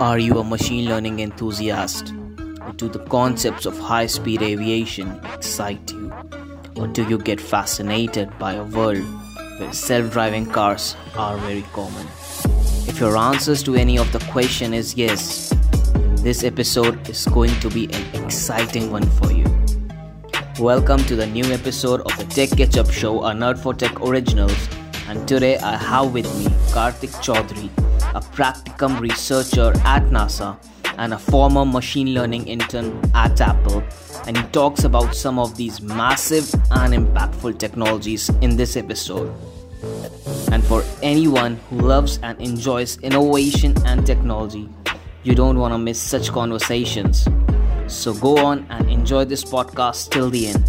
Are you a machine learning enthusiast? Do the concepts of high speed aviation excite you? Or do you get fascinated by a world where self driving cars are very common? If your answers to any of the question is yes, this episode is going to be an exciting one for you. Welcome to the new episode of the Tech Ketchup Show, a Nerd for Tech Originals. And today I have with me Kartik Chaudhari, a practicum researcher at NASA and a former machine learning intern at Apple. And he talks about some of these massive and impactful technologies in this episode. And for anyone who loves and enjoys innovation and technology, you don't want to miss such conversations. So go on and enjoy this podcast till the end.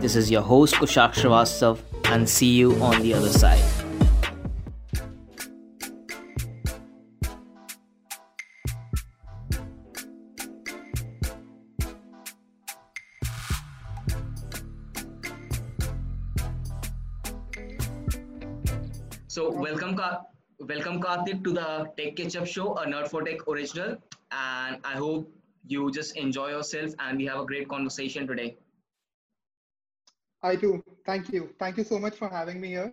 This is your host Kushak Srivastav and see you on the other side. So welcome, Ka- welcome Kartik to the Tech Ketchup Show, a Nerd for Tech original, and I hope you just enjoy yourself and we have a great conversation today. I do. Thank you. Thank you so much for having me here.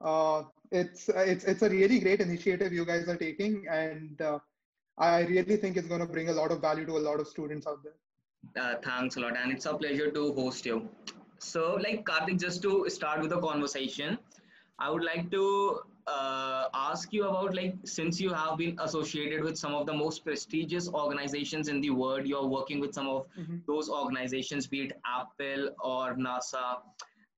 Uh, it's it's it's a really great initiative you guys are taking, and uh, I really think it's going to bring a lot of value to a lot of students out there. Uh, thanks a lot, and it's a pleasure to host you. So, like Karthik, just to start with the conversation, I would like to uh, ask you about like since you have been associated with some of the most prestigious organizations in the world, you're working with some of Mhm. those organizations, be it Apple or NASA.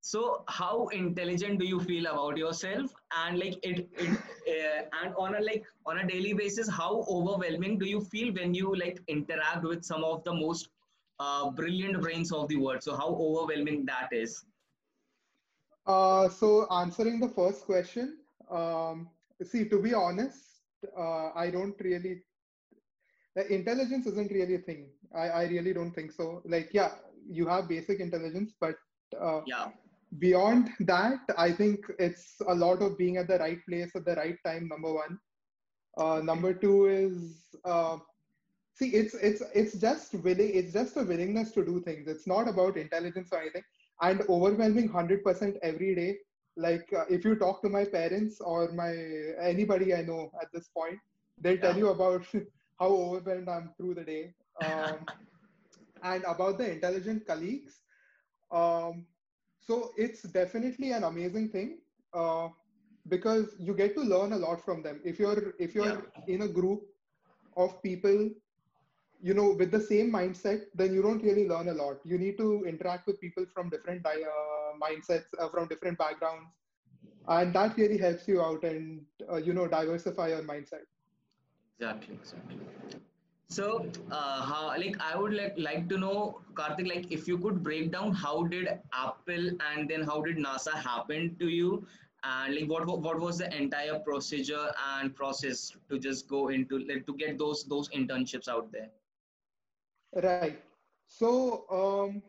So, how intelligent do you feel about yourself? And like it, it uh, and on a like on a daily basis, how overwhelming do you feel when you like interact with some of the most uh, brilliant brains of the world? So, how overwhelming that is? Uh, so answering the first question, um, see, to be honest, uh, I don't really. The intelligence isn't really a thing. I, I really don't think so. Like, yeah, you have basic intelligence, but uh, Yeah, beyond that, I think it's a lot of being at the right place at the right time. Number one. Uh, number two is uh, see, it's it's it's just willing. It's just a willingness to do things. It's not about intelligence or anything. And overwhelming hundred percent every day. Like uh, if you talk to my parents or my anybody I know at this point, they'll tell Yeah. you about how overwhelmed I'm through the day. Um, and about the intelligent colleagues. Um, so it's definitely an amazing thing uh, because you get to learn a lot from them. If you're if you're in a group of people, you know, with the same mindset, then you don't really learn a lot. You need to interact with people from different uh, mindsets, uh, from different backgrounds, and that really helps you out and uh, you know diversify your mindset. exactly, exactly. So, uh, how like I would like like to know, Kartik, like if you could break down how did Apple and then how did NASA happen to you, and like what what was the entire procedure and process to just go into like to get those those internships out there. Right. So um,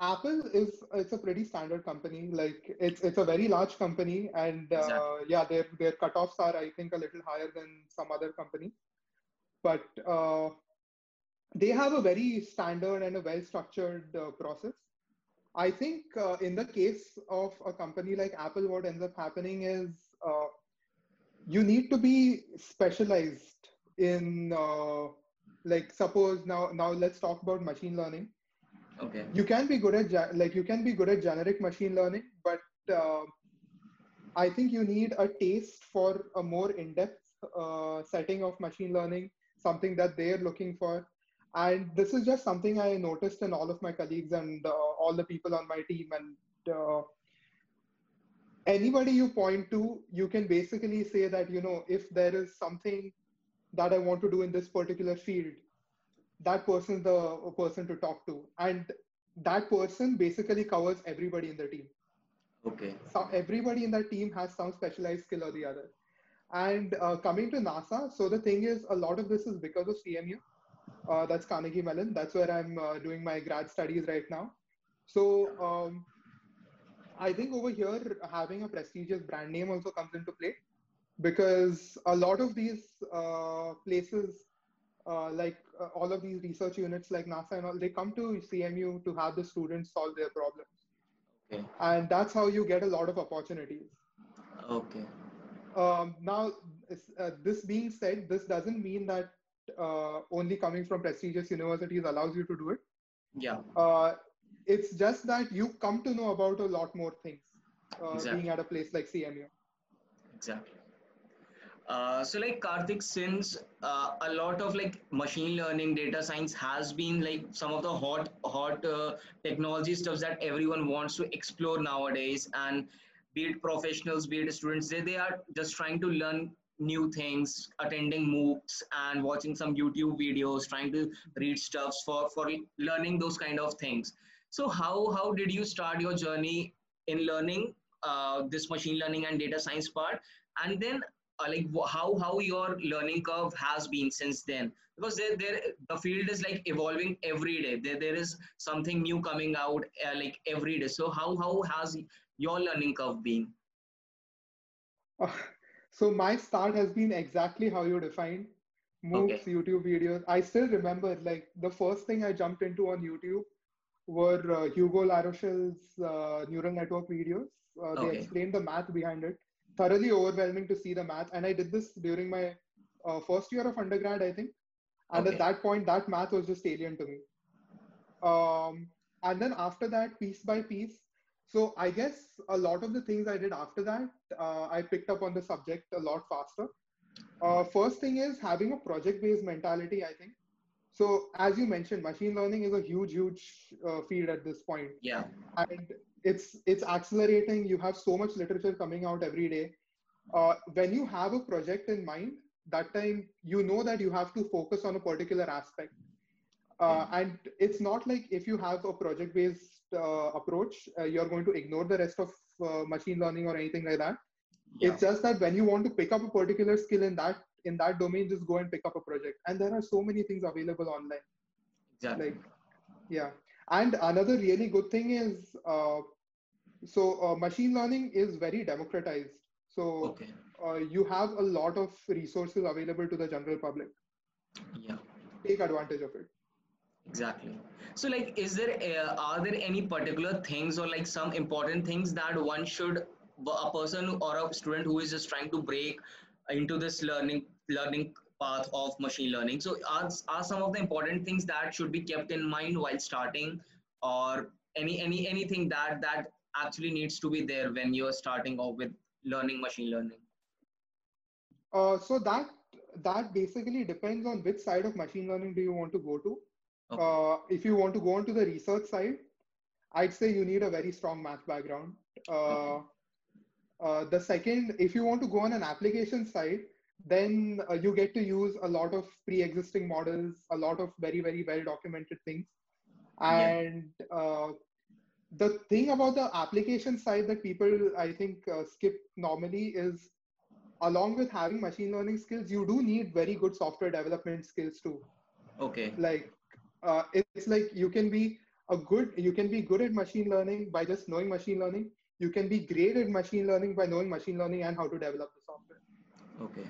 Apple is it's a pretty standard company. Like it's it's a very large company, and uh, Exactly. yeah, their their cutoffs are I think a little higher than some other companies. But uh, they have a very standard and a well structured uh, process. I think uh, in the case of a company like Apple, what ends up happening is uh, you need to be specialized in uh, like suppose now now let's talk about machine learning. Okay. you can be good at like you can be good at generic machine learning but uh, i think you need a taste for a more in-depth uh, setting of machine learning something that they're looking for. And this is just something i noticed in all of my colleagues and uh, all the people on my team. And uh, anybody you point to you can basically say that you know if there is something that i want to do in this particular field that person's the person to talk to. And that person basically covers everybody in the team. Okay. so everybody in that team has some specialized skill or the other. And uh, coming to nasa so the thing is a lot of this is because of cmu uh, that's carnegie mellon. That's where i'm uh, doing my grad studies right now. So um, I think over here, having a prestigious brand name also comes into play because a lot of these uh, places, uh, like uh, all of these research units like NASA and all, they come to CMU to have the students solve their problems. Okay. And that's how you get a lot of opportunities. Okay. Um, now, uh, this being said, this doesn't mean that uh, only coming from prestigious universities allows you to do it. Yeah. Uh, it's just that you come to know about a lot more things uh, Exactly. being at a place like CMU. Exactly. Uh, so like Kartik, since uh, a lot of like machine learning, data science has been like some of the hot hot uh, technology stuff that everyone wants to explore nowadays, and be it professionals, be it students, they, they are just trying to learn new things, attending MOOCs and watching some YouTube videos, trying to read stuffs for for learning those kind of things. So how how did you start your journey in learning uh, this machine learning and data science part? and then uh, like how how your learning curve has been since then because there, there the field is like evolving every day there, there is something new coming out uh, like every day so how how has your learning curve been Uh, so my start has been exactly how you defined MOOCs, Okay. YouTube videos. I still remember like the first thing I jumped into on YouTube were uh, Hugo Larochelle's uh, neural network videos. Uh, they Okay. explained the math behind it. Thoroughly overwhelming to see the math, and I did this during my uh, first year of undergrad, I think. And Okay. at that point, that math was just alien to me. Um, and then after that, piece by piece. So I guess a lot of the things I did after that, uh, I picked up on the subject a lot faster. Uh, first thing is having a project-based mentality. I think. So as you mentioned, machine learning is a huge, huge uh, field at this point, yeah and it's it's accelerating. You have so much literature coming out every day. Uh, when you have a project in mind, that time you know that you have to focus on a particular aspect. Uh, and it's not like if you have a project based uh, approach, uh, you're going to ignore the rest of uh, machine learning or anything like that. yeah It's just that when you want to pick up a particular skill in that in that domain, just go and pick up a project. And there are so many things available online. exactly Like, yeah. And another really good thing is, uh, so uh, machine learning is very democratized. So okay uh, you have a lot of resources available to the general public. yeah Take advantage of it. exactly so like is there uh, are there any particular things or like some important things that one should a person or a student who is just trying to break into this learning learning path of machine learning so are, are some of the important things that should be kept in mind while starting or any any anything that that actually needs to be there when you're starting off with learning machine learning Uh, so that that basically depends on which side of machine learning do you want to go to. Okay. Uh, if you want to go onto the research side, I'd say you need a very strong math background. Uh, uh, the second, if you want to go on an application side, then uh, you get to use a lot of pre-existing models, a lot of very very well documented things, Yeah. and uh, the thing about the application side that people I think uh, skip normally is along with having machine learning skills, you do need very good software development skills too. okay Like, uh, it's like you can be a good, you can be good at machine learning by just knowing machine learning. You can be great at machine learning by knowing machine learning and how to develop the software. Okay.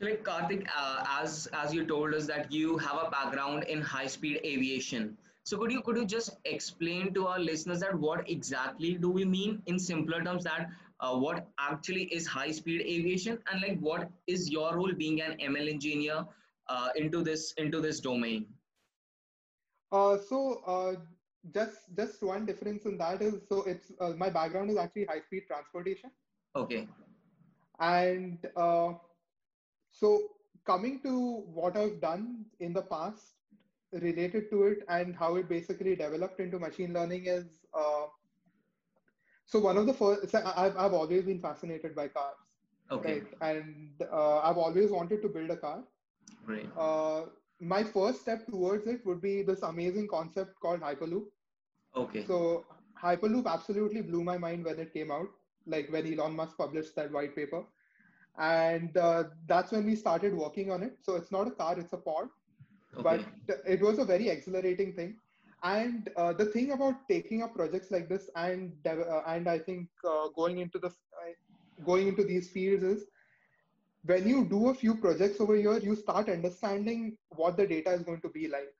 So like Kartik, uh, as as you told us that you have a background in high speed aviation. So could you could you just explain to our listeners that what exactly do we mean in simpler terms that uh, what actually is high speed aviation and like what is your role being an ML engineer uh, into this into this domain? Uh, so uh, just just one difference in that is so it's uh, my background is actually high speed transportation. Okay. And uh, so coming to what I've done in the past related to it and how it basically developed into machine learning is uh, so one of the first so I've, I've always been fascinated by cars Okay. right and uh, I've always wanted to build a car Great. uh, my first step towards it would be this amazing concept called Hyperloop Okay. so Hyperloop absolutely blew my mind when it came out, like when Elon Musk published that white paper. And uh, that's when we started working on it. So it's not a car, it's a pod, Okay. but it was a very exhilarating thing. And uh, the thing about taking up projects like this and uh, and I think uh, going into the going into these fields is when you do a few projects over here, you start understanding what the data is going to be like.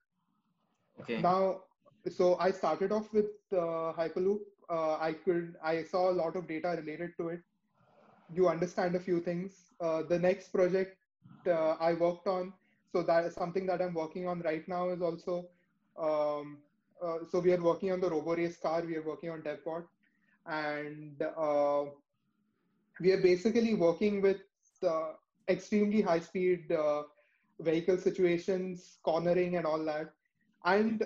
Okay. Now, so I started off with uh, Hyperloop. Uh, I could I saw a lot of data related to it. You understand a few things. Uh, the next project uh, I worked on, so that is something that I'm working on right now is also. Um, uh, so we are working on the RoboRace car. We are working on DevBot, and uh, we are basically working with extremely high speed vehicle situations, cornering, and all that. And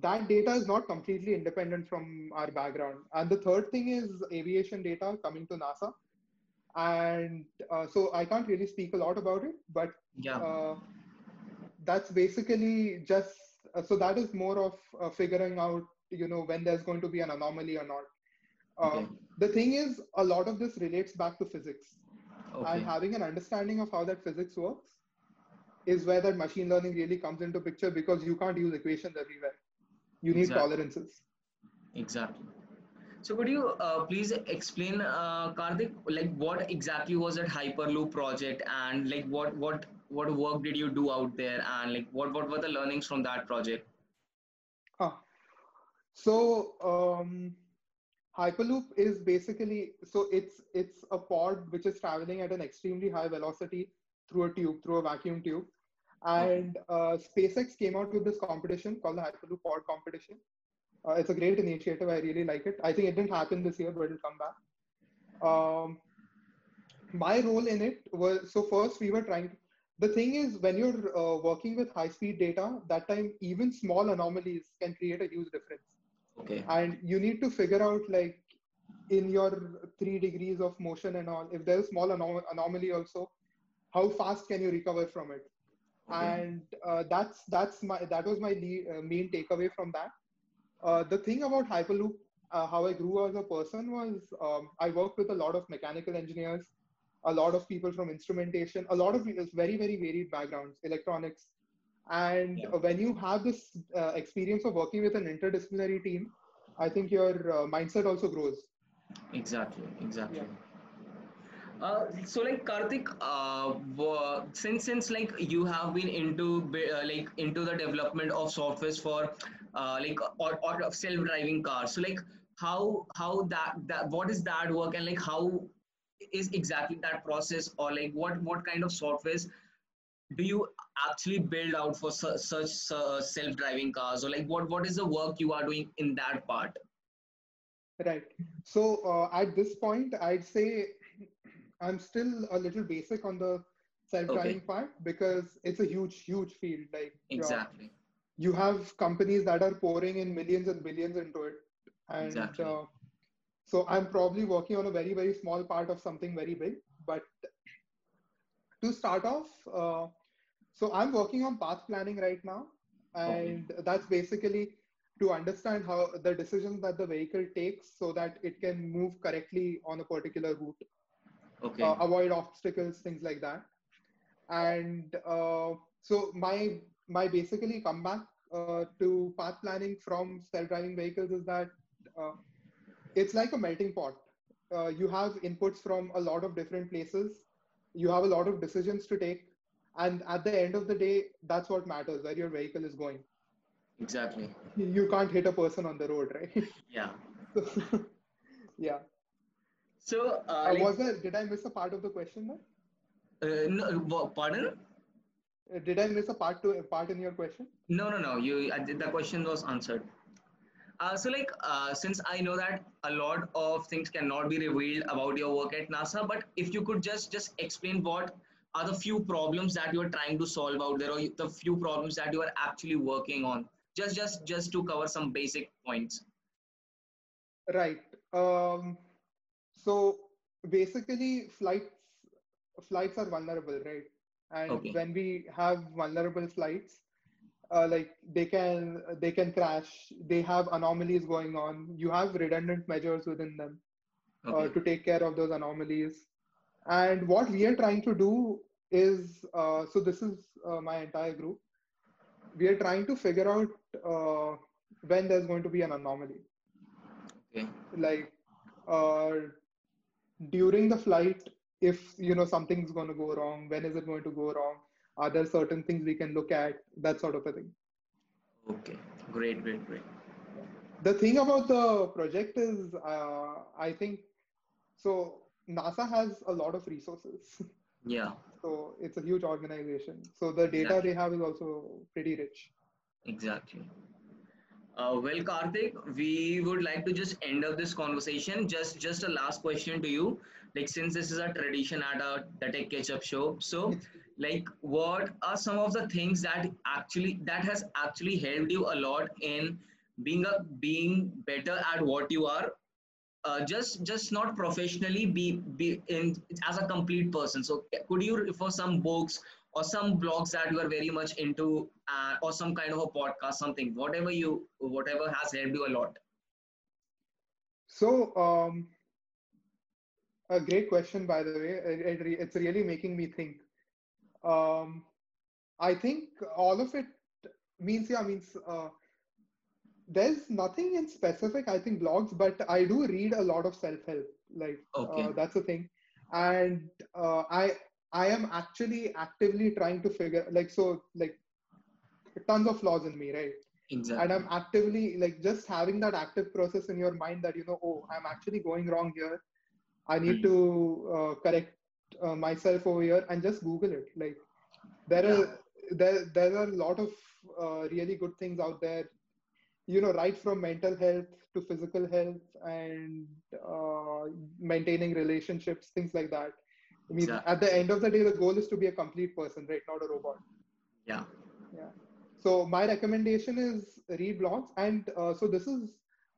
that data is not completely independent from our background. And the third thing is aviation data coming to NASA. And uh, so I can't really speak a lot about it, but yeah. uh, that's basically just uh, so that is more of uh, figuring out, you know, when there's going to be an anomaly or not. Uh, Okay. The thing is, a lot of this relates back to physics Okay. and having an understanding of how that physics works is where that machine learning really comes into picture because you can't use equations everywhere you need Exactly. tolerances Exactly. So could you uh, please explain, uh, Kartik, like what exactly was that Hyperloop project and like what what what work did you do out there and like what what were the learnings from that project? Ah. so um, hyperloop is basically so it's it's a pod which is traveling at an extremely high velocity through a tube through a vacuum tube and uh, spacex came out with this competition called the hyperloop pod competition uh, it's a great initiative. I really like it. I think it didn't happen this year but it'll come back. Um, my role in it was so first we were trying the thing is when you're uh, working with high speed data that time even small anomalies can create a huge difference. Okay. and you need to figure out like in your three degrees of motion and all if there's small anom- anomaly also how fast can you recover from it? Okay. and uh, that's that's my that was my uh, main takeaway from that uh, the thing about hyperloop uh, how i grew as a person was um, i worked with a lot of mechanical engineers a lot of people from instrumentation a lot of very very varied backgrounds electronics and Yeah. when you have this uh, experience of working with an interdisciplinary team i think your uh, mindset also grows Exactly. Exactly. Yeah. Uh, so like Kartik, uh, since since like you have been into uh, like into the development of softwares for uh, like or, or self-driving cars. So like how how that that what is that work and like how is exactly that process or like what what kind of softwares do you actually build out for su- such uh, self-driving cars or like what what is the work you are doing in that part? Right. So uh, at this point, I'd say I'm still a little basic on the self-driving part because it's a huge, huge field. Like Exactly. You have companies that are pouring in millions and billions into it, and Exactly. uh, so I'm probably working on a very, very small part of something very big. But to start off, uh, so I'm working on path planning right now, Okay. and that's basically to understand how the decisions that the vehicle takes so that it can move correctly on a particular route, Okay. uh, avoid obstacles, things like that. And uh, so my my basically comeback uh, to path planning from self-driving vehicles is that uh, it's like a melting pot. Uh, you have inputs from a lot of different places. You have a lot of decisions to take, and at the end of the day, that's what matters where your vehicle is going. Exactly. You can't hit a person on the road, right? Yeah. yeah. So, uh, Uh, like, was there? Did I miss a part of the question? There? uh, no, pardon? Uh, Did I miss a part to part in your question? No, no, no. You the question was answered. Uh, so, like, uh, since I know that a lot of things cannot be revealed about your work at NASA, but if you could just just explain what are the few problems that you are trying to solve out there, or the few problems that you are actually working on, just just just to cover some basic points. Right. Um, so basically, flights flights are vulnerable, right? And Okay. when we have vulnerable flights, uh, like they can they can crash. They have anomalies going on. You have redundant measures within them uh, to take care of those anomalies. And what we are trying to do is uh, so this is uh, my entire group. We are trying to figure out uh, when there's going to be an anomaly Okay. like uh, during the flight if you know something's going to go wrong when is it going to go wrong are there certain things we can look at that sort of a thing. Okay great great great. The thing about the project is uh, i think so nasa has a lot of resources. Yeah. So it's a huge organization. So the data exactly. they have is also pretty rich. Exactly. Uh, well, Kartik, we would like to just end up this conversation. Just, just a last question to you. Like, since this is a tradition at a the Tech Ketchup show, so like, what are some of the things that actually that has actually helped you a lot in being a being better at what you are? Uh, just just not professionally be be in as a complete person. So could you refer some books or some blogs that you are very much into uh, or some kind of a podcast something whatever you whatever has helped you a lot? So um a great question by the way. It, it, it's really making me think. Um i think all of it means yeah means uh, there's nothing in specific i think blogs but i do read a lot of self-help like okay. uh, that's the thing. And uh, i i am actually actively trying to figure like so like tons of flaws in me right? Exactly. and i'm actively like just having that active process in your mind that you know oh i'm actually going wrong here i need to uh, correct uh, myself over here and just google it. Like there yeah. are there there are a lot of uh, really good things out there you know right from mental health to physical health and uh, maintaining relationships things like that. I mean at the end of the day the goal is to be a complete person right? Not a robot. Yeah. Yeah. So my recommendation is read blogs and uh, so this is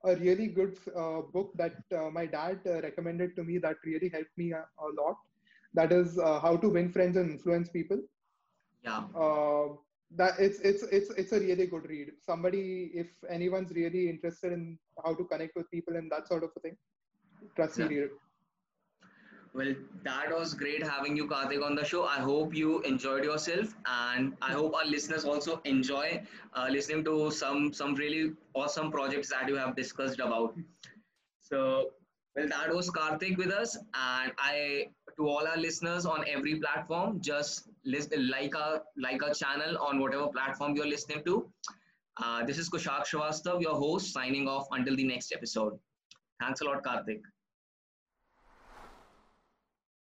a really good uh, book that uh, my dad uh, recommended to me that really helped me a, a lot. That is uh, how to win friends and influence people. Yeah. That it's it's it's it's a really good read. Somebody if anyone's really interested in how to connect with people and that sort of a thing trust yeah. me read it well that was great having you Kartik on the show. I hope you enjoyed yourself and i hope our listeners also enjoy uh, listening to some some really awesome projects that you have discussed about. So well that was Kartik with us and i to all our listeners on every platform just like our like our channel on whatever platform you're listening to. Uh, this is kushak shrivastava your host signing off until the next episode. Thanks a lot Kartik